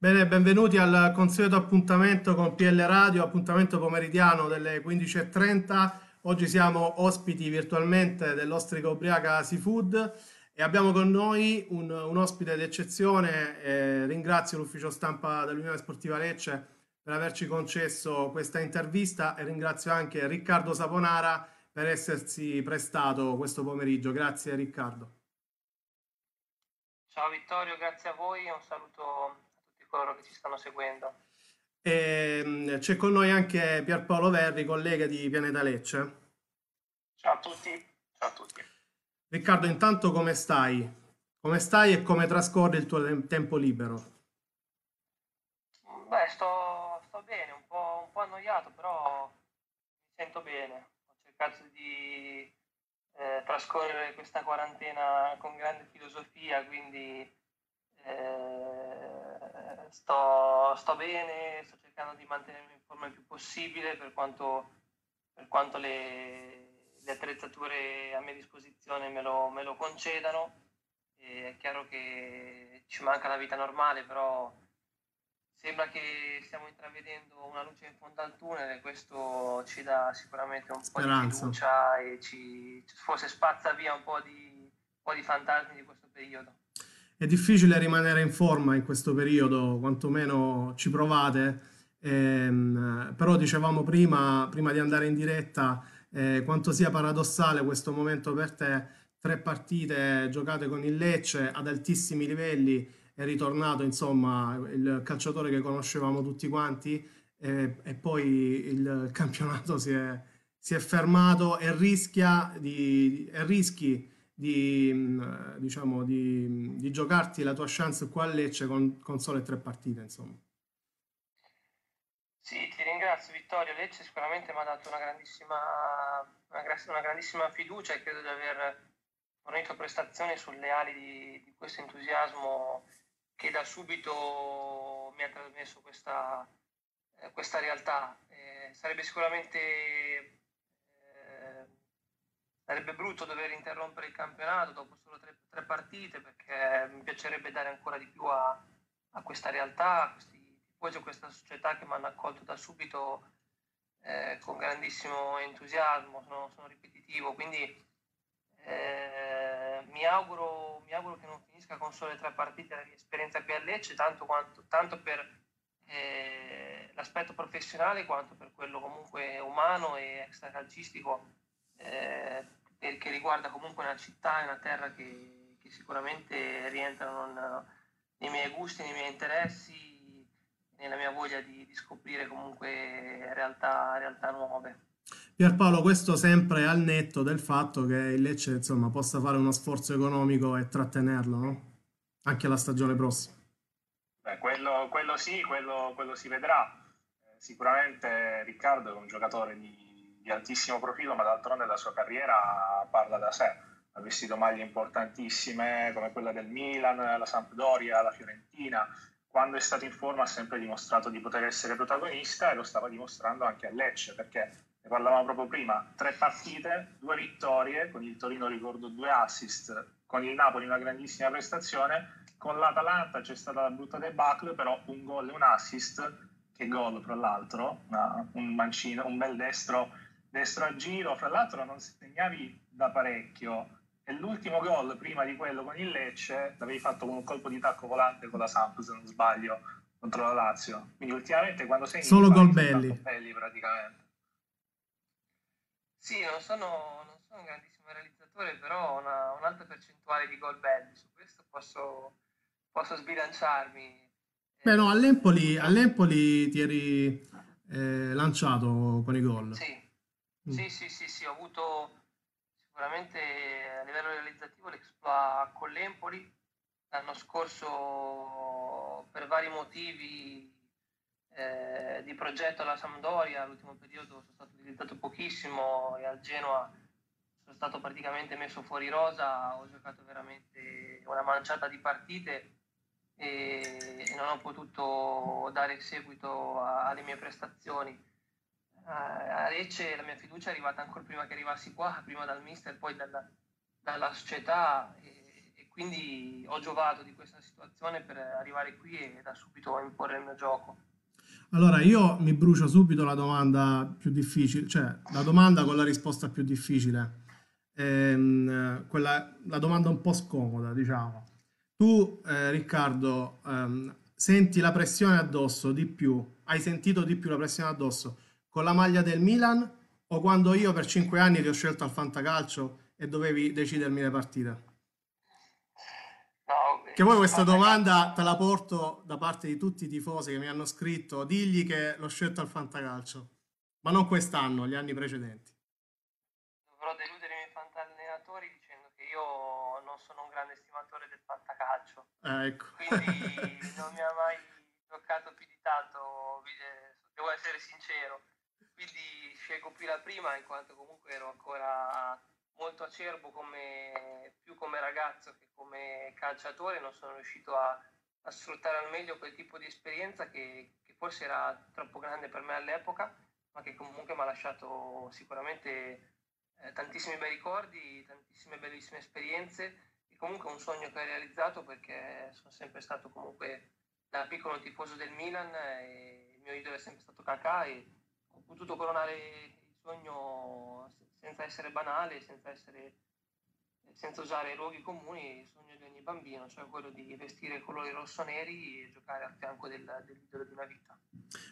Bene, benvenuti al consueto appuntamento con PL Radio, appuntamento pomeridiano delle 15.30. Oggi siamo ospiti virtualmente dell'Ostrica Ubriaca Seafood e abbiamo con noi un, un ospite d'eccezione. Eh, ringrazio l'ufficio stampa dell'Unione Sportiva Lecce per averci concesso questa intervista e ringrazio anche Riccardo Saponara per essersi prestato questo pomeriggio. Grazie Riccardo. Ciao Vittorio, grazie a voi, un saluto coloro che ci stanno seguendo. E, ehm, c'è con noi anche Pierpaolo Verri, collega di Pianeta Lecce. Ciao a tutti. Ciao a tutti. Riccardo, intanto come stai? Come stai e come trascorre il tuo tempo libero? Beh, sto, sto bene, un po', un po', annoiato, però mi sento bene. Ho cercato di eh, trascorrere questa quarantena con grande filosofia, quindi eh, sto, sto, bene, sto cercando di mantenermi in forma il più possibile per quanto, per quanto le, le, attrezzature a mia disposizione me lo, me lo concedano. E è chiaro che ci manca la vita normale, però sembra che stiamo intravedendo una luce in fondo al tunnel e questo ci dà sicuramente un Speranza. po' di fiducia e ci, forse spazza via un po' di, un po' di fantasmi di questo periodo. È difficile rimanere in forma in questo periodo, quantomeno ci provate, ehm, però dicevamo prima, prima di andare in diretta eh, quanto sia paradossale questo momento per te, tre partite giocate con il Lecce ad altissimi livelli, è ritornato insomma il calciatore che conoscevamo tutti quanti e, e poi il campionato si è, si è fermato e rischia di, e rischi di, mm, diciamo, di, di, giocarti la tua chance qua a Lecce con, con sole tre partite, insomma. Sì, ti ringrazio Vittorio. Lecce sicuramente mi ha dato una grandissima, una, una grandissima fiducia e credo di aver fornito prestazioni sulle ali di, di, questo entusiasmo che da subito mi ha trasmesso questa, eh, questa realtà. Eh, sarebbe sicuramente sarebbe brutto dover interrompere il campionato dopo solo tre, tre partite perché mi piacerebbe dare ancora di più a, a questa realtà, a questi tifosi, a questa società che mi hanno accolto da subito eh, con grandissimo entusiasmo, sono, sono ripetitivo, quindi eh, mi, auguro, mi, auguro, che non finisca con sole tre partite la mia esperienza qui a Lecce, tanto, quanto, tanto per eh, l'aspetto professionale quanto per quello comunque umano e extracalcistico eh, che riguarda comunque una città e una terra che, che sicuramente rientrano nei miei gusti, nei miei interessi, nella mia voglia di, di scoprire comunque realtà, realtà nuove. Pierpaolo, questo sempre al netto del fatto che il Lecce insomma, possa fare uno sforzo economico e trattenerlo, no? Anche la stagione prossima. Beh, quello, quello sì, quello, quello si vedrà. Eh, sicuramente Riccardo è un giocatore di di altissimo profilo, ma d'altronde la sua carriera parla da sé. Ha vestito maglie importantissime come quella del Milan, la Sampdoria, la Fiorentina. Quando è stato in forma ha sempre dimostrato di poter essere protagonista e lo stava dimostrando anche a Lecce, perché ne parlavamo proprio prima, tre partite, due vittorie, con il Torino ricordo due assist, con il Napoli una grandissima prestazione, con l'Atalanta c'è stata la brutta debacle, però un gol e un assist, che gol tra l'altro, una, un mancino, un bel destro destro a giro, fra l'altro non segnavi da parecchio. E l'ultimo gol prima di quello con il Lecce l'avevi fatto con un colpo di tacco volante con la Samp se non sbaglio contro la Lazio. Quindi ultimamente quando sei solo gol belli. belli praticamente. Sì non sono, non sono un grandissimo realizzatore però ho una, un'alta percentuale di gol belli su questo posso, posso sbilanciarmi. Beh no, all'Empoli, all'Empoli ti eri eh, lanciato con i gol. Sì, Mm. Sì, sì, sì, sì, ho avuto sicuramente a livello realizzativo l'exploit con l'Empoli. L'anno scorso per vari motivi eh, di progetto alla Sampdoria, l'ultimo periodo sono stato utilizzato pochissimo e al Genoa sono stato praticamente messo fuori rosa, ho giocato veramente una manciata di partite e non ho potuto dare seguito alle mie prestazioni a Lecce la mia fiducia è arrivata ancora prima che arrivassi qua, prima dal mister, poi dalla, dalla società e, e, quindi ho giovato di questa situazione per arrivare qui e da subito imporre il mio gioco. Allora, io mi brucio subito la domanda più difficile, cioè la domanda con la risposta più difficile, ehm, quella, la domanda un po' scomoda, diciamo. Tu, eh, Riccardo, ehm, senti la pressione addosso di più, hai sentito di più la pressione addosso con la maglia del Milan o quando io per cinque anni ti ho scelto al fantacalcio e dovevi decidermi le partite? Che poi questa domanda te la porto da parte di tutti i tifosi che mi hanno scritto, digli che l'ho scelto al fantacalcio, ma non quest'anno, gli anni precedenti. Dovrò deludere i miei fantallenatori dicendo che io non sono un grande stimatore del fantacalcio. Eh, ecco. Quindi non mi ha mai toccato più di tanto, devo essere sincero. Quindi scelgo più la prima in quanto comunque ero ancora molto acerbo come, più come ragazzo che come calciatore, non sono riuscito a, a sfruttare al meglio quel tipo di esperienza che, che, forse era troppo grande per me all'epoca, ma che comunque mi ha lasciato sicuramente eh, tantissimi bei ricordi, tantissime bellissime esperienze e comunque un sogno che ho realizzato perché sono sempre stato comunque da piccolo tifoso del Milan e il mio idolo è sempre stato Kakà e potuto coronare il sogno senza essere banale, senza, essere, senza usare luoghi comuni, il sogno di ogni bambino, cioè quello di vestire colori rosso-neri e giocare al fianco del, dell'idolo di una vita.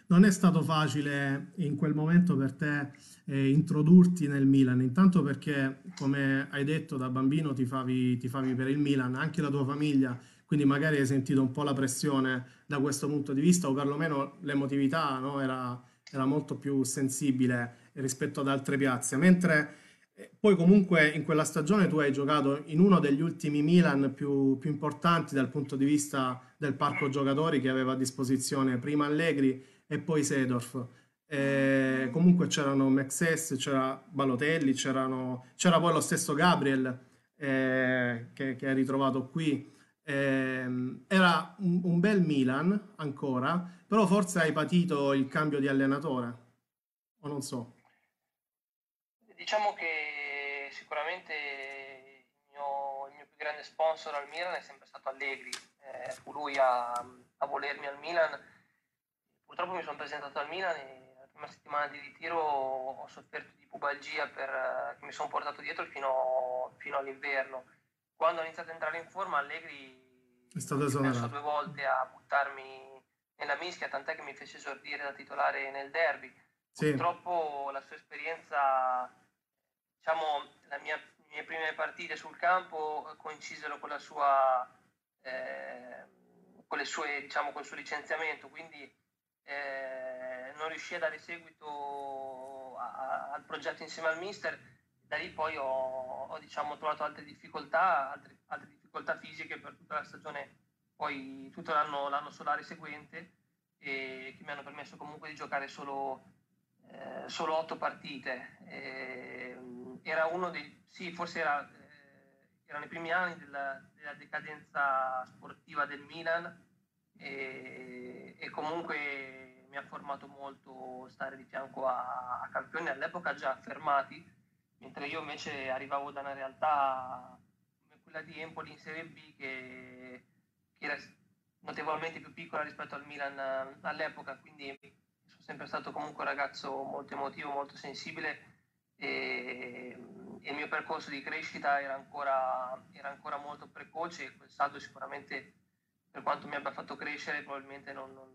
Non è stato facile in quel momento per te eh, introdurti nel Milan, intanto perché, come hai detto, da bambino ti favi, ti favi per il Milan, anche la tua famiglia, quindi magari hai sentito un po' la pressione da questo punto di vista o perlomeno l'emotività no? era, era molto più sensibile rispetto ad altre piazze, mentre eh, poi comunque in quella stagione tu hai giocato in uno degli ultimi Milan più, più importanti dal punto di vista del parco giocatori che aveva a disposizione prima Allegri e poi Sedorf. E comunque c'erano Mexes, c'era Balotelli, c'era poi lo stesso Gabriel eh, che, che hai ritrovato qui. Eh, era un, un, bel Milan ancora, però forse hai patito il cambio di allenatore, o non so. Diciamo che sicuramente il mio, il mio, più grande sponsor al Milan è sempre stato Allegri, eh, fu lui a, a, volermi al Milan. Purtroppo mi sono presentato al Milan e la prima settimana di ritiro ho sofferto di pubalgia per, che mi sono portato dietro fino, fino, all'inverno. Quando ho iniziato a entrare in forma Allegri è stato esonerato. due volte a buttarmi nella mischia, tant'è che mi fece esordire da titolare nel derby. Sì. Purtroppo la sua esperienza diciamo, mia, le mie prime partite sul campo coincisero con, la sua, eh, con, le sue, diciamo, con il suo licenziamento, quindi eh, non riuscì a dare seguito a, a, al progetto insieme al mister. Da lì poi ho, ho diciamo, trovato altre difficoltà, altre, altre, difficoltà fisiche per tutta la stagione, poi tutto l'anno, l'anno solare seguente, e che mi hanno permesso comunque di giocare solo, eh, solo otto partite. E, era uno dei, sì, forse era, eh, erano i primi anni della, della, decadenza sportiva del Milan e, e, comunque mi ha formato molto stare di fianco a, a, campioni all'epoca già affermati, mentre io invece arrivavo da una realtà come quella di Empoli in Serie B che, che era notevolmente più piccola rispetto al Milan eh, all'epoca, quindi sono sempre stato comunque un ragazzo molto emotivo, molto sensibile e, il mio percorso di crescita era ancora, era ancora molto precoce e quel saldo sicuramente per quanto mi abbia fatto crescere probabilmente non, non,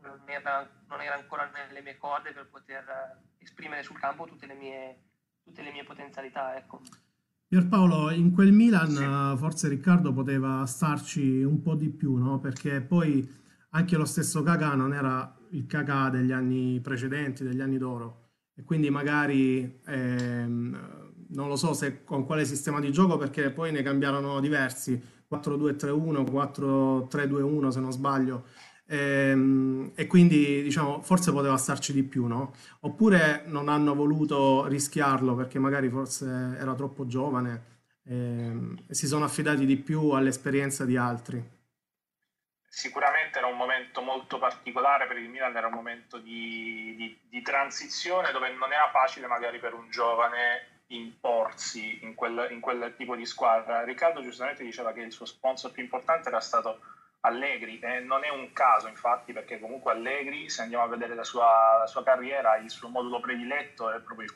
non, era, non, era, ancora nelle mie corde per poter esprimere sul campo tutte le mie, tutte le mie potenzialità. Ecco. Pierpaolo, in quel Milan sì. forse Riccardo poteva starci un po' di più, no? perché poi anche lo stesso Cagà non era il Cagà degli anni precedenti, degli anni d'oro e quindi magari ehm, non lo so se con quale sistema di gioco perché poi ne cambiarono diversi 4-2-3-1, 4-3-2-1 se non sbaglio ehm, e quindi diciamo forse poteva starci di più no? oppure non hanno voluto rischiarlo perché magari forse era troppo giovane ehm, e si sono affidati di più all'esperienza di altri sicuramente era un momento molto particolare per il Milan, era un momento di, di, di, transizione dove non era facile magari per un giovane imporsi in quel, in quel tipo di squadra. Riccardo giustamente diceva che il suo sponsor più importante era stato Allegri e non è un caso infatti perché comunque Allegri se andiamo a vedere la sua, la sua carriera il suo modulo prediletto è proprio il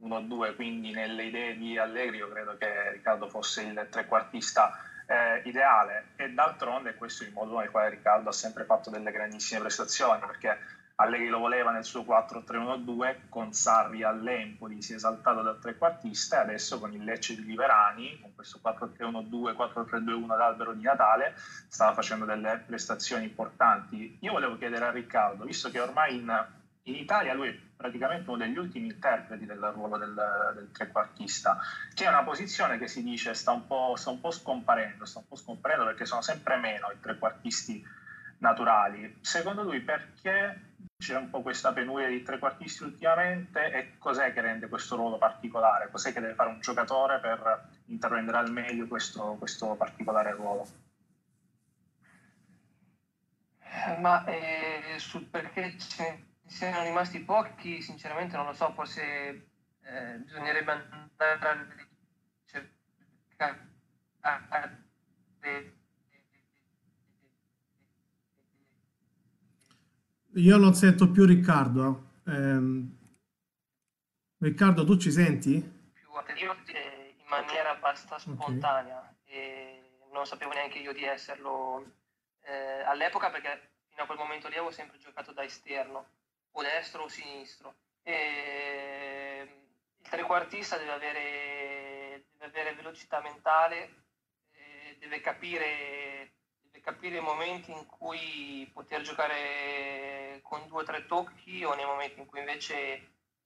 4-3-1-2 quindi nelle idee di Allegri io credo che Riccardo fosse il trequartista eh, ideale. E d'altronde questo è il modo nel quale Riccardo ha sempre fatto delle grandissime prestazioni perché Allegri lo voleva nel suo 4-3-1-2 con Sarri all'Empoli, si è esaltato da trequartista e adesso con il Lecce di Liverani, con questo 4-3-1-2, 4-3-2-1 ad albero di Natale, stava facendo delle prestazioni importanti. Io volevo chiedere a Riccardo, visto che ormai in, in Italia lui è praticamente uno degli ultimi interpreti del ruolo del, del trequartista, che è una posizione che si dice sta un, sta un po' scomparendo, sta un po' scomparendo perché sono sempre meno i trequartisti naturali. Secondo lui perché c'è un po' questa penuria di trequartisti ultimamente e cos'è che rende questo ruolo particolare? Cos'è che deve fare un giocatore per intraprendere al meglio questo, questo particolare ruolo? Ma eh, sul perché ce ne siano rimasti pochi, sinceramente non lo so, forse eh, bisognerebbe andare a cercare Io non sento più Riccardo. Ehm, Riccardo, tu ci senti? Io in maniera abbastanza spontanea okay. e non sapevo neanche io di esserlo eh, all'epoca perché fino a quel momento lì avevo sempre giocato da esterno, o destro o sinistro. E il trequartista deve avere, deve avere velocità mentale, eh, deve capire capire i momenti in cui poter giocare con due o tre tocchi o nei momenti in cui invece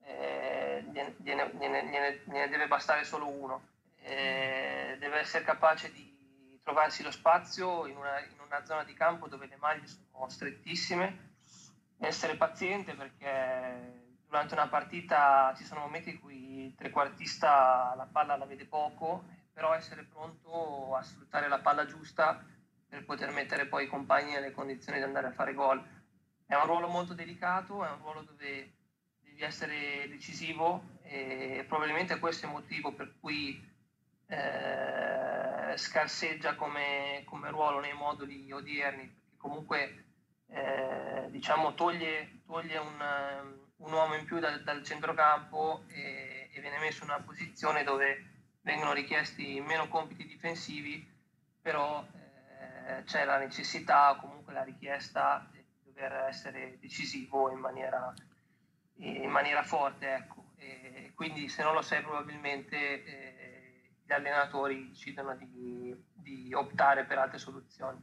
eh, gliene, gliene, gliene, gliene, deve bastare solo uno. Eh, deve essere capace di trovarsi lo spazio in una, in una, zona di campo dove le maglie sono strettissime, essere paziente perché durante una partita ci sono momenti in cui il trequartista la palla la vede poco, però essere pronto a sfruttare la palla giusta per poter mettere poi i compagni nelle condizioni di andare a fare gol. È un ruolo molto delicato, è un ruolo dove devi essere decisivo e probabilmente questo è il motivo per cui eh, scarseggia come, come, ruolo nei moduli odierni, perché comunque eh, diciamo, toglie, toglie un, un, uomo in più dal, dal centrocampo e, e viene messo in una posizione dove vengono richiesti meno compiti difensivi, però eh, c'è la necessità, comunque la richiesta di dover essere decisivo in maniera, in maniera forte. Ecco. E quindi se non lo sei probabilmente eh, gli allenatori decidono di, di optare per altre soluzioni.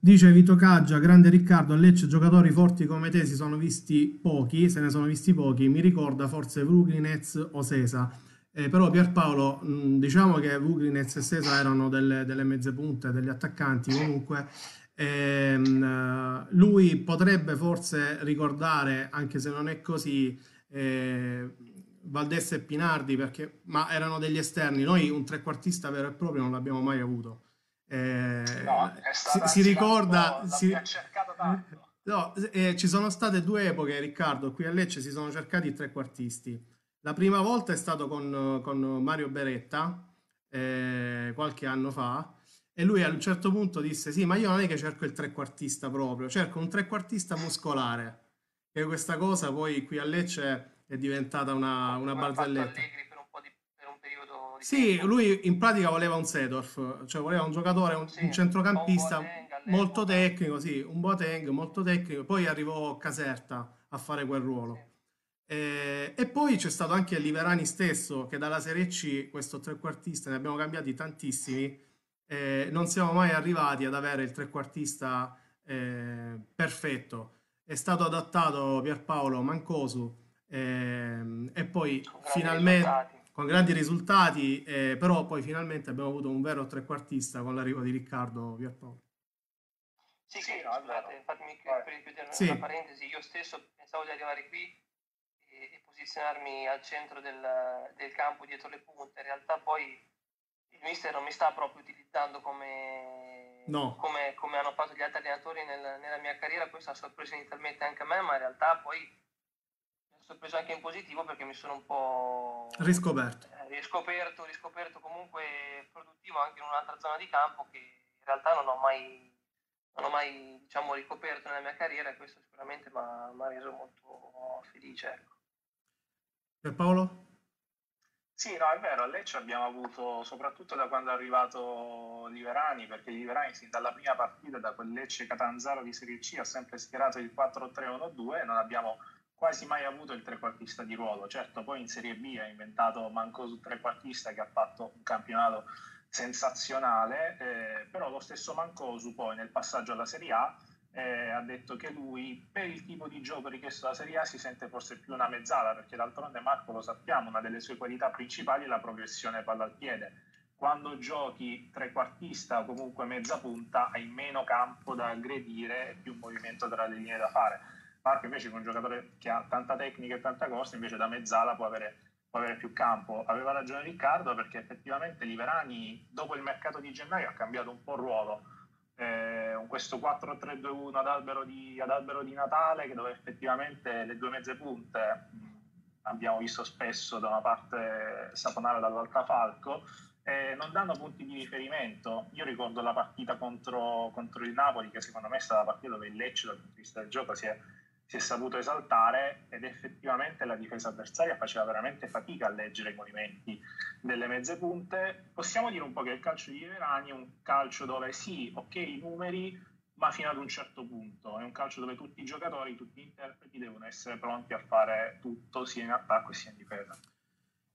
Dice Vito Caggia, grande Riccardo, a Lecce giocatori forti come te si sono visti pochi, se ne sono visti pochi, mi ricorda forse Vruglinez o Sesa. Eh, però Pierpaolo, mh, diciamo che Vugrinez e Sesa erano delle, delle, mezze punte, degli attaccanti comunque. Ehm, lui potrebbe forse ricordare, anche se non è così, eh, Valdessa e Pinardi, perché, ma erano degli esterni. Noi un trequartista vero e proprio non l'abbiamo mai avuto. Eh, no, si, si ricorda... Si, no, eh, ci sono state due epoche, Riccardo, qui a Lecce si sono cercati i trequartisti la prima volta è stato con, con Mario Beretta, eh, qualche anno fa, e lui a un certo punto disse: Sì, ma io non è che cerco il trequartista proprio, cerco un trequartista muscolare. E questa cosa poi qui a Lecce è diventata una, una barzelletta. Sì, lui in pratica voleva un Sedorf, cioè voleva un giocatore, un, sì, un centrocampista un molto tecnico, sì, un Boateng molto tecnico. Poi arrivò Caserta a fare quel ruolo. Eh, e poi c'è stato anche Liverani stesso, che dalla Serie C, questo trequartista, ne abbiamo cambiati tantissimi, eh, non siamo mai arrivati ad avere il trequartista eh, perfetto. È stato adattato Pierpaolo Mancosu ehm, e poi con finalmente risultati. con grandi risultati, eh, però poi finalmente abbiamo avuto un vero trequartista con l'arrivo di Riccardo Pierpaolo. Sì, sì, no, scusate, fatemi chiudere sì. una parentesi, io stesso pensavo di arrivare qui posizionarmi al centro del, del, campo dietro le punte. In realtà poi il mister non mi sta proprio utilizzando come, no. come, come hanno fatto gli altri allenatori nel, nella mia carriera. Questo ha sorpreso inizialmente anche a me, ma in realtà poi mi ha sorpreso anche in positivo perché mi sono un po' riscoperto. Eh, riscoperto, riscoperto comunque produttivo anche in un'altra zona di campo che in realtà non ho mai, non ho mai diciamo, ricoperto nella mia carriera e questo sicuramente mi ha reso molto felice. Ecco. Per Paolo? Sì, no, è vero, a Lecce abbiamo avuto, soprattutto da quando è arrivato Liverani, perché Liverani sin dalla prima partita, da quel Lecce Catanzaro di Serie C, ha sempre schierato il 4-3-1-2 e non abbiamo quasi mai avuto il trequartista di ruolo. Certo, poi in Serie B ha inventato Mancosu trequartista che ha fatto un campionato sensazionale, eh, però lo stesso Mancosu poi nel passaggio alla Serie A eh, ha detto che lui per il tipo di gioco richiesto dalla Serie A si sente forse più una mezzala perché d'altronde Marco lo sappiamo, una delle sue qualità principali è la progressione palla al piede. Quando giochi trequartista o comunque mezza punta hai meno campo da aggredire e più movimento tra le linee da fare. Marco invece è un giocatore che ha tanta tecnica e tanta cosa, invece da mezzala può avere, può avere più campo. Aveva ragione Riccardo perché effettivamente Liverani dopo il mercato di gennaio ha cambiato un po' il ruolo eh, questo 4-3-2-1 ad albero, di, ad albero di Natale che dove effettivamente le due mezze punte mh, abbiamo visto spesso da una parte Saponara dall'altra Falco eh, non danno punti di riferimento. Io ricordo la partita contro, contro, il Napoli che secondo me è stata la partita dove il Lecce dal punto di vista del gioco si è si è saputo esaltare ed effettivamente la difesa avversaria faceva veramente fatica a leggere i movimenti delle mezze punte. Possiamo dire un po' che il calcio di Verani è un calcio dove sì, ok, i numeri, ma fino ad un certo punto. È un calcio dove tutti i giocatori, tutti gli interpreti devono essere pronti a fare tutto sia in attacco sia in difesa.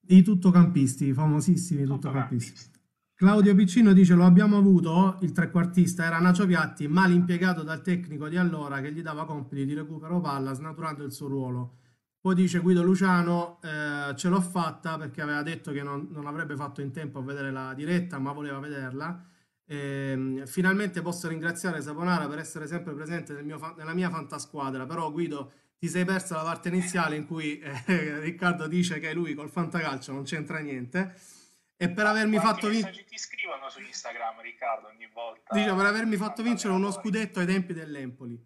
I tuttocampisti, famosissimi tuttocampisti. Claudio Piccino dice lo abbiamo avuto, il trequartista era Nacio Piatti, mal impiegato dal tecnico di allora che gli dava compiti di recupero palla snaturando il suo ruolo. Poi dice Guido Luciano, eh, ce l'ho fatta perché aveva detto che non, non, avrebbe fatto in tempo a vedere la diretta, ma voleva vederla. Eh, finalmente posso ringraziare Saponara per essere sempre presente nel mio, nella mia fantasquadra, però Guido ti sei persa la parte iniziale in cui eh, Riccardo dice che lui col fantacalcio non c'entra niente e per avermi Quanti fatto vincere ti scrivono su Instagram Riccardo ogni volta? Dice per avermi fatto vincere uno scudetto ai tempi dell'Empoli.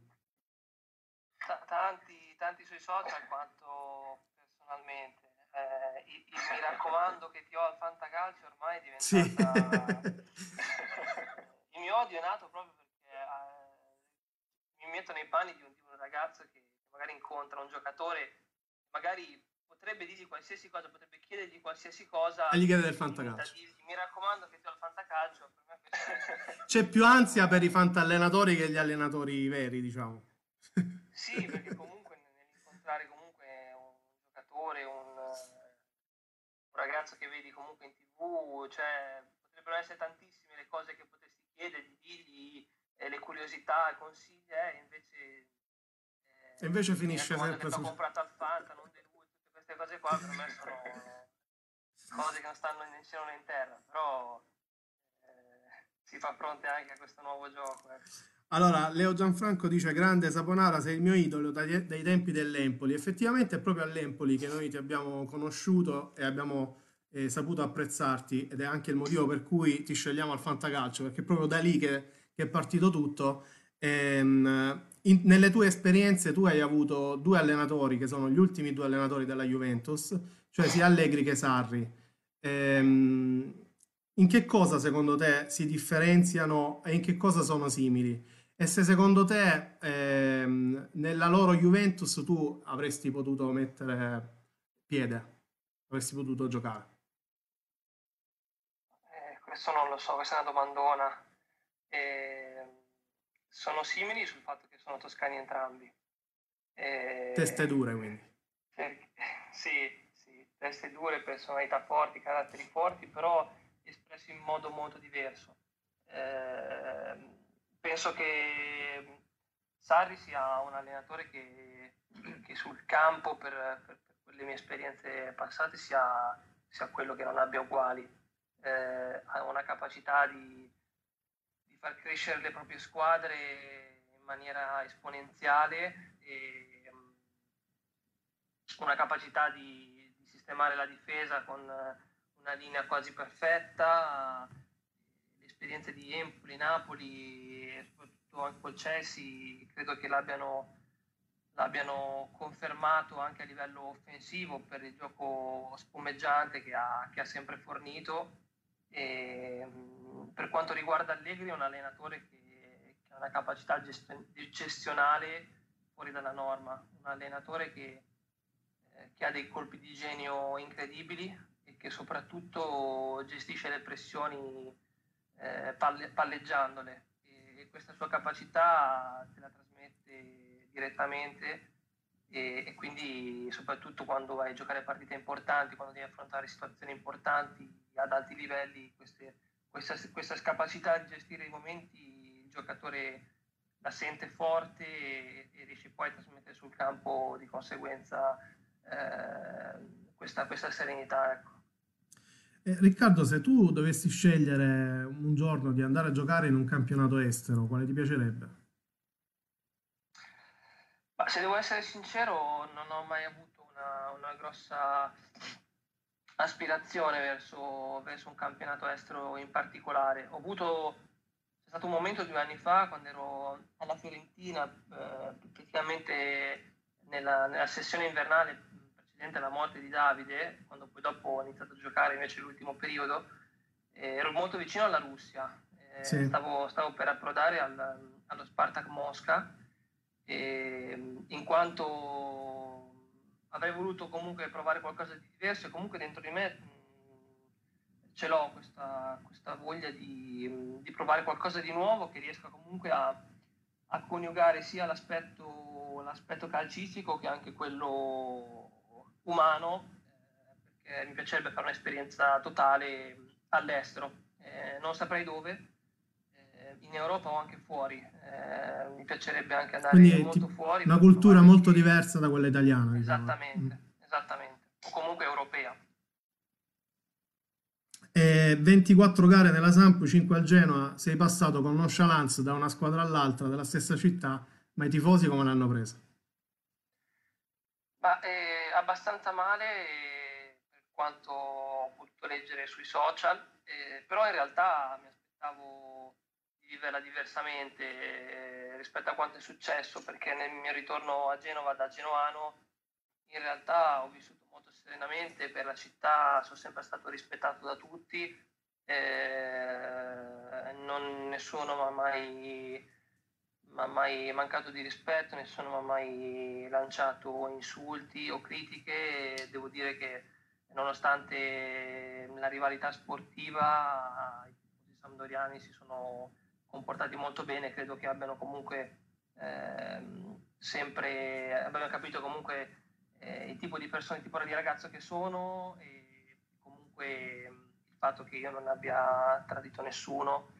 T- tanti, tanti sui social quanto personalmente. Eh, il, il, mi raccomando che ti ho al fantacalcio ormai è diventata sì. il mio odio è nato proprio perché eh, mi metto nei panni di un, di un ragazzo che magari incontra un giocatore magari potrebbe dirgli qualsiasi cosa, potrebbe chiedergli qualsiasi cosa. E gli chiede del fantacalcio. mi raccomando che ho il fantacalcio. C'è più ansia per i fantallenatori che gli allenatori veri, diciamo. sì, perché comunque nell'incontrare comunque un giocatore, un, un ragazzo che vedi comunque in tv, cioè potrebbero essere tantissime le cose che potresti chiedergli, dirgli, eh, le curiosità, i consigli, eh, invece... Eh, e invece finisce sempre su... Comprato al Fanta, non queste cose qua per me sono cose che non stanno né in cielo né in terra, però eh, si fa fronte anche a questo nuovo gioco. Eh. Allora, Leo Gianfranco dice: Grande Saponara, sei il mio idolo dai, dai, tempi dell'Empoli. Effettivamente è proprio all'Empoli che noi ti abbiamo conosciuto e abbiamo eh, saputo apprezzarti, ed è anche il motivo per cui ti scegliamo al Fantacalcio, perché è proprio da lì che, che è partito tutto. Ehm, in, nelle tue esperienze tu hai avuto due allenatori che sono gli ultimi due allenatori della Juventus, cioè sia Allegri che Sarri. Ehm, in che cosa secondo te si differenziano e in che cosa sono simili? E se secondo te ehm, nella loro Juventus tu avresti potuto mettere piede, avresti potuto giocare? Eh, questo non lo so, questa è una domandona. Eh, sono simili sul fatto che sono toscani entrambi. E... Teste dure quindi. Per... Sì, sì, teste dure, personalità forti, caratteri forti, però espressi in modo molto diverso. Eh, penso che Sarri sia un allenatore che, che sul campo, per, per, per, le mie esperienze passate, sia, sia, quello che non abbia uguali. Eh, ha una capacità di, far crescere le proprie squadre in maniera esponenziale e mm, una capacità di, di sistemare la difesa con una linea quasi perfetta, le esperienze di Empoli, Napoli e soprattutto anche col Chelsea credo che l'abbiano, l'abbiano confermato anche a livello offensivo per il gioco spumeggiante che ha, che ha sempre fornito. E, mm, per quanto riguarda Allegri, è un allenatore che, che ha una capacità gestionale fuori dalla norma, un allenatore che, eh, che ha dei colpi di genio incredibili e che soprattutto gestisce le pressioni eh, palle, palleggiandole. E, e questa sua capacità te la trasmette direttamente e, e, quindi soprattutto quando vai a giocare partite importanti, quando devi affrontare situazioni importanti ad alti livelli, queste, questa, questa, capacità di gestire i momenti il giocatore la sente forte e, e riesce poi a trasmettere sul campo di conseguenza eh, questa, questa, serenità. Ecco. Eh, Riccardo, se tu dovessi scegliere un giorno di andare a giocare in un campionato estero, quale ti piacerebbe? Ma se devo essere sincero, non ho mai avuto una, una grossa aspirazione verso, verso, un campionato estero in particolare. Ho avuto, c'è stato un momento due anni fa quando ero alla Fiorentina, eh, praticamente nella, nella, sessione invernale precedente alla morte di Davide, quando poi dopo ho iniziato a giocare invece l'ultimo periodo, eh, ero molto vicino alla Russia. Eh, sì. stavo, stavo, per approdare al, allo Spartak Mosca e, in quanto avrei voluto comunque provare qualcosa di diverso e comunque dentro di me mh, ce l'ho questa, questa voglia di, di, provare qualcosa di nuovo che riesca comunque a, a coniugare sia l'aspetto, l'aspetto, calcistico che anche quello umano eh, perché mi piacerebbe fare un'esperienza totale all'estero. Eh, non saprei dove in Europa o anche fuori. Eh, mi piacerebbe anche andare Quindi molto fuori. Una cultura molto diversa da quella italiana. Diciamo. Esattamente, diciamo. esattamente. O comunque europea. E 24 gare nella Samp, 5 al Genoa, sei passato con nonchalance da una squadra all'altra della stessa città, ma i tifosi come l'hanno presa? Ma, eh, abbastanza male eh, per quanto ho potuto leggere sui social, eh, però in realtà mi aspettavo viverla diversamente eh, rispetto a quanto è successo, perché nel mio ritorno a Genova da Genoano in realtà ho vissuto molto serenamente, per la città sono sempre stato rispettato da tutti, eh, non, nessuno mi ha mai, mai, mancato di rispetto, nessuno mi ha mai lanciato insulti o critiche, devo dire che nonostante la rivalità sportiva i sampdoriani si sono comportati molto bene, credo che abbiano comunque eh, sempre, abbiamo capito comunque eh, il tipo di persone, il tipo di ragazzo che sono e comunque il fatto che io non abbia tradito nessuno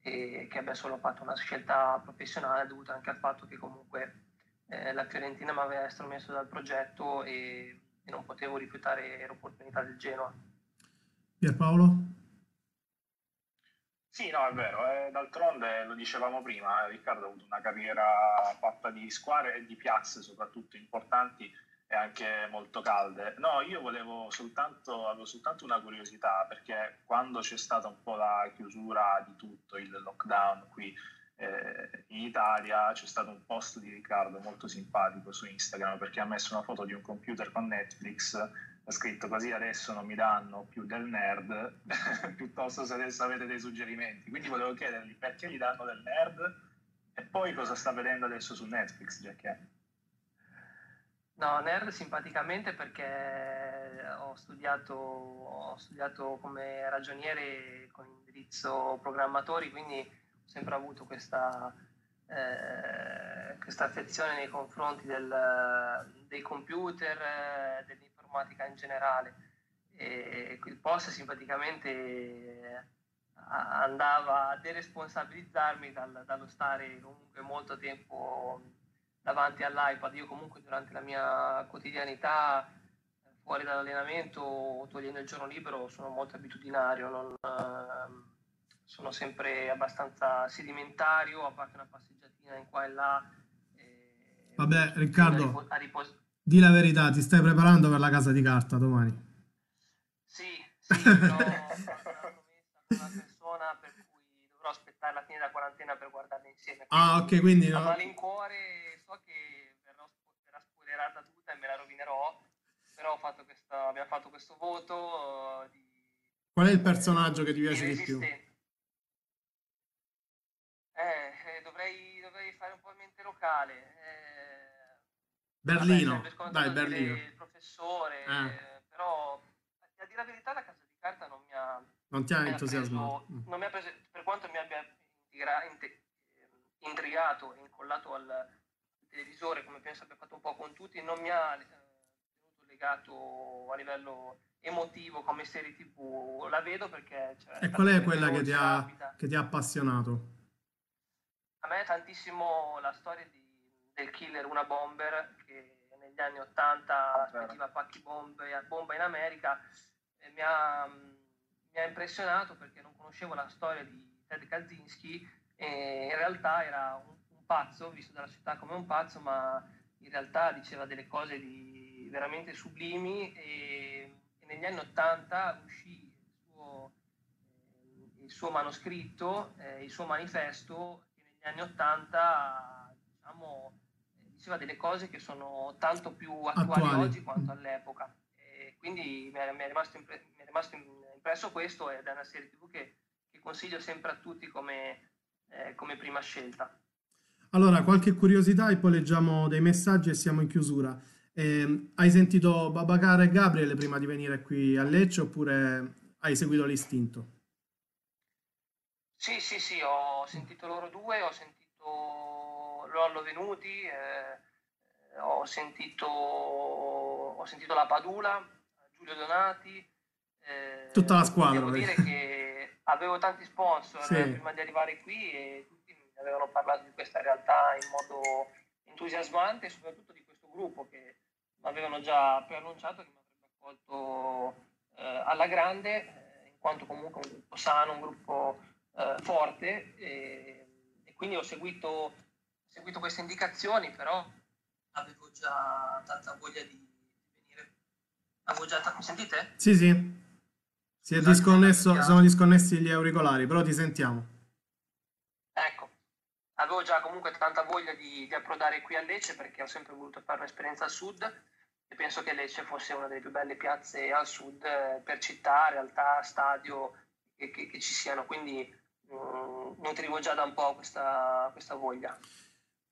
e che abbia solo fatto una scelta professionale dovuta anche al fatto che comunque eh, la Fiorentina mi aveva estromesso dal progetto e, e non potevo rifiutare l'opportunità del Genoa. Pierpaolo? Sì, no, è vero, eh, d'altronde lo dicevamo prima, Riccardo ha avuto una carriera fatta di squadre e di piazze soprattutto importanti e anche molto calde. No, io volevo soltanto, avevo soltanto una curiosità perché quando c'è stata un po' la chiusura di tutto, il lockdown qui eh, in Italia, c'è stato un post di Riccardo molto simpatico su Instagram perché ha messo una foto di un computer con Netflix scritto così adesso non mi danno più del nerd, piuttosto se adesso avete dei suggerimenti. Quindi volevo chiedergli perché gli danno del nerd e poi cosa sta vedendo adesso su Netflix, Giacchè. No, nerd simpaticamente perché ho studiato, ho studiato come ragioniere con indirizzo programmatori, quindi ho sempre avuto questa, eh, questa affezione nei confronti del, dei computer, eh, dell'informatica informatica in generale. E il post simpaticamente andava a deresponsabilizzarmi dal, dallo stare comunque molto tempo davanti all'iPad. Io comunque durante la mia quotidianità, fuori dall'allenamento, togliendo il giorno libero, sono molto abitudinario, non, eh, sono sempre abbastanza sedimentario, a parte una passeggiatina in qua e là. Vabbè, Riccardo, a ripos- Di la verità, ti stai preparando per la casa di carta domani? Sì, sì, però una persona per cui dovrò aspettare la fine della quarantena per guardarle insieme. ah, ok, quindi... A no. malincuore so che verrà, immaginerò, però fatto questa, abbiamo fatto questo voto uh, di... Qual è il personaggio che ti piace di, più? Eh, eh, dovrei, dovrei, fare un po' mente locale. Berlino, vabbè, dai, Berlino. Il professore, eh. però a dire la verità la casa di carta non mi ha... Non ti ha entusiasmato? Mm. non mi ha preso, per quanto mi abbia intrigato e incollato al televisore, come penso abbia fatto un po' con tutti, non mi ha eh, tenuto legato a livello emotivo come serie tv. La vedo perché... Cioè, e qual è quella che ti, ha, che ti, ha, appassionato? A me tantissimo la storia di, del killer Una Bomber che negli anni 80 spediva pacchi bombe, bomba in America e mi ha, mi ha impressionato perché non conoscevo la storia di Ted Kaczynski e in realtà era un, un, pazzo, visto dalla città come un pazzo, ma in realtà diceva delle cose di, veramente sublimi e, e, negli anni Ottanta uscì il suo, eh, il suo manoscritto, eh, il suo manifesto, che negli anni Ottanta diciamo, diceva delle cose che sono tanto più attuali, attuali. oggi quanto all'epoca. E quindi mi è, mi è rimasto, impre- mi è rimasto impresso questo ed è una serie tv che, che consiglio sempre a tutti come eh, come prima scelta. Allora, qualche curiosità e poi leggiamo dei messaggi e siamo in chiusura. Eh, hai sentito Babacar e Gabriele prima di venire qui a Lecce oppure hai seguito l'istinto? Sì, sì, sì, ho sentito loro due, ho sentito Lollo Venuti, eh, ho, sentito, ho sentito la Padula, Giulio Donati. Eh, Tutta la squadra. Devo dire che avevo tanti sponsor sì. prima di arrivare qui e tutti mi avevano parlato di questa realtà in modo entusiasmante e soprattutto di questo gruppo che mi avevano già preannunciato che mi avrebbe accolto eh, alla grande, eh, in quanto comunque un gruppo sano, un gruppo eh, forte e, quindi ho seguito, ho seguito queste indicazioni, però avevo già tanta voglia di venire. Avevo già t- mi sentite? Sì, sì. Si è disconnesso, sono disconnessi gli auricolari, però ti sentiamo. Ecco, avevo già comunque tanta voglia di, di approdare qui a Lecce perché ho sempre voluto fare un'esperienza al sud e penso che Lecce fosse una delle più belle piazze al sud eh, per città, realtà, stadio che, che, che ci siano, quindi mh, mm, nutrivo già da un po' questa, questa voglia.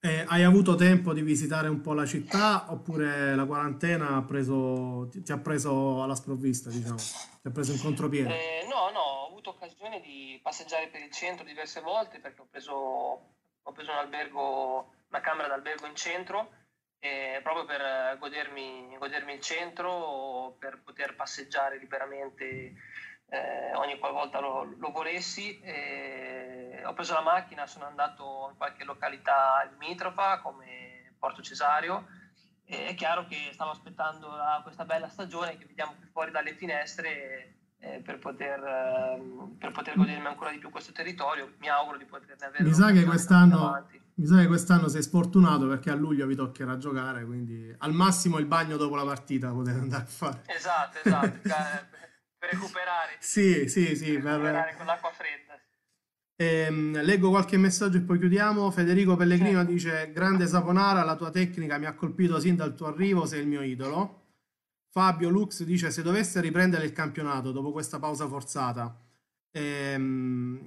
Eh, hai avuto tempo di visitare un po' la città oppure la quarantena ha preso, ti, ti, ha preso alla sprovvista, diciamo? Ti ha preso in contropiede? Eh, no, no, ho avuto occasione di passeggiare per il centro diverse volte perché ho preso, ho preso un albergo, una camera d'albergo in centro eh, proprio per godermi, godermi, il centro, per poter passeggiare liberamente eh, ogni qualvolta lo, lo volessi. Eh, ho preso la macchina, sono andato in qualche località limitrofa come Porto Cesario. E è chiaro che stavo aspettando la, questa bella stagione che vediamo fuori dalle finestre eh, per, poter, ehm, per poter godermi ancora di più questo territorio. Mi auguro di poterne avere. Mi sa che quest'anno, mi sa che quest'anno sei sfortunato perché a luglio vi toccherà giocare, quindi al massimo il bagno dopo la partita potete andare a fare. Esatto, esatto. per recuperare. Sì, sì, sì. Per recuperare per... con l'acqua fredda. Ehm, leggo qualche messaggio e poi chiudiamo. Federico Pellegrino certo. dice: Grande Saponara, la tua tecnica mi ha colpito sin dal tuo arrivo, sei il mio idolo. Fabio Lux dice: Se dovesse riprendere il campionato dopo questa pausa forzata, ehm,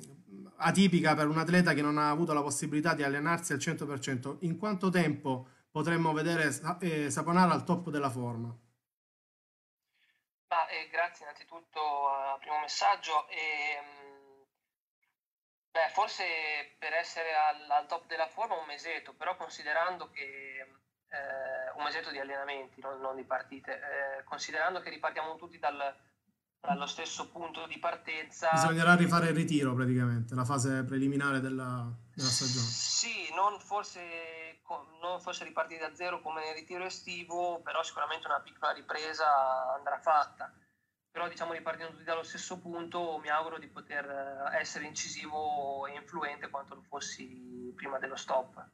atipica per un atleta che non ha avuto la possibilità di allenarsi al 100%, in quanto tempo potremmo vedere eh, Saponara al top della forma? Ma, eh, grazie innanzitutto al primo messaggio. E, mm, beh, forse per essere al, al, top della forma un mesetto, però considerando che eh, un mesetto di allenamenti, non, non di partite, eh, considerando che ripartiamo tutti dal, dallo stesso punto di partenza. Bisognerà rifare il ritiro praticamente, la fase preliminare della, della stagione. Sì, non forse, non forse ripartire da zero come nel ritiro estivo, però sicuramente una piccola ripresa andrà fatta. Però diciamo ripartendo tutti dallo stesso punto, mi auguro di poter eh, essere incisivo e influente quanto lo fossi prima dello stop.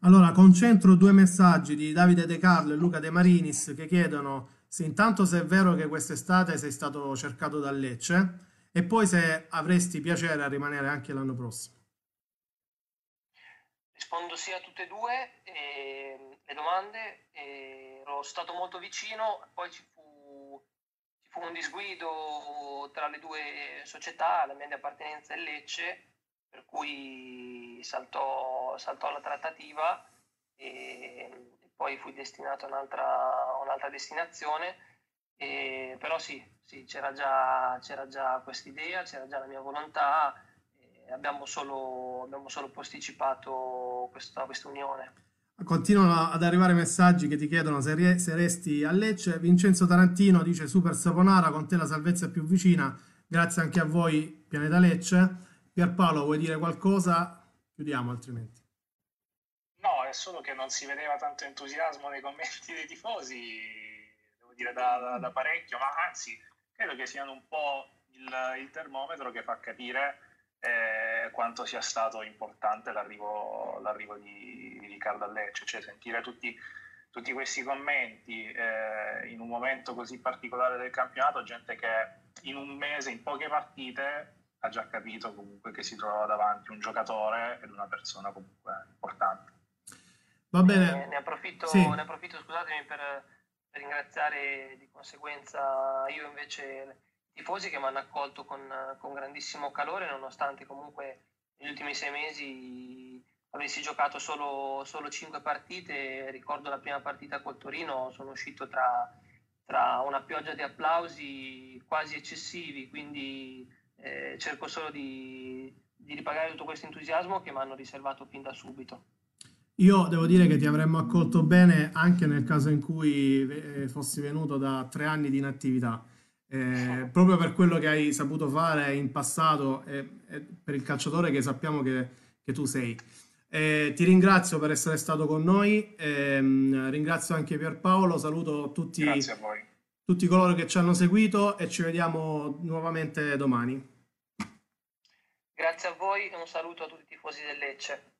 Allora, concentro due messaggi di Davide De Carlo e Luca De Marinis che chiedono sì, intanto se è vero che quest'estate sei stato cercato da Lecce e poi se avresti piacere a rimanere anche l'anno prossimo. Rispondo sì a tutte e due eh, le domande. Eh, ero stato molto vicino, poi ci fu, ci fu, un disguido tra le due società, la mia di appartenenza e Lecce, per cui saltò, saltò la trattativa e, e poi fui destinato a un'altra, un'altra destinazione. E, però sì, sì c'era già, c'era già questa idea, c'era già la mia volontà abbiamo solo, abbiamo solo posticipato questa, questa unione. Continuano ad arrivare messaggi che ti chiedono se, re, se, resti a Lecce. Vincenzo Tarantino dice Super Saponara, con te la salvezza è più vicina. Grazie anche a voi, Pianeta Lecce. Pierpaolo, vuoi dire qualcosa? Chiudiamo altrimenti. No, è solo che non si vedeva tanto entusiasmo nei commenti dei tifosi, devo dire da, da, da parecchio, ma anzi credo che siano un po' il, il termometro che fa capire eh, quanto sia stato importante l'arrivo, l'arrivo di, di Riccardo a Lecce, cioè sentire tutti, tutti questi commenti eh, in un momento così particolare del campionato, gente che in un mese, in poche partite, ha già capito comunque che si trovava davanti un giocatore ed una persona comunque importante. Va bene. Eh, ne, approfitto, sì. ne approfitto scusatemi, per, per ringraziare di conseguenza io invece tifosi che mi hanno accolto con, con, grandissimo calore, nonostante comunque negli ultimi sei mesi avessi giocato solo, solo 5 partite. Ricordo la prima partita col Torino, sono uscito tra, tra una pioggia di applausi quasi eccessivi, quindi eh, cerco solo di, di ripagare tutto questo entusiasmo che mi hanno riservato fin da subito. Io devo dire che ti avremmo accolto bene anche nel caso in cui eh, fossi venuto da tre anni di inattività eh, proprio per quello che hai saputo fare in passato e, e per il calciatore che sappiamo che, che tu sei. Eh, ti ringrazio per essere stato con noi, ehm, ringrazio anche Pierpaolo, saluto tutti, tutti coloro che ci hanno seguito e ci vediamo nuovamente domani. Grazie a voi e un saluto a tutti i tifosi del Lecce.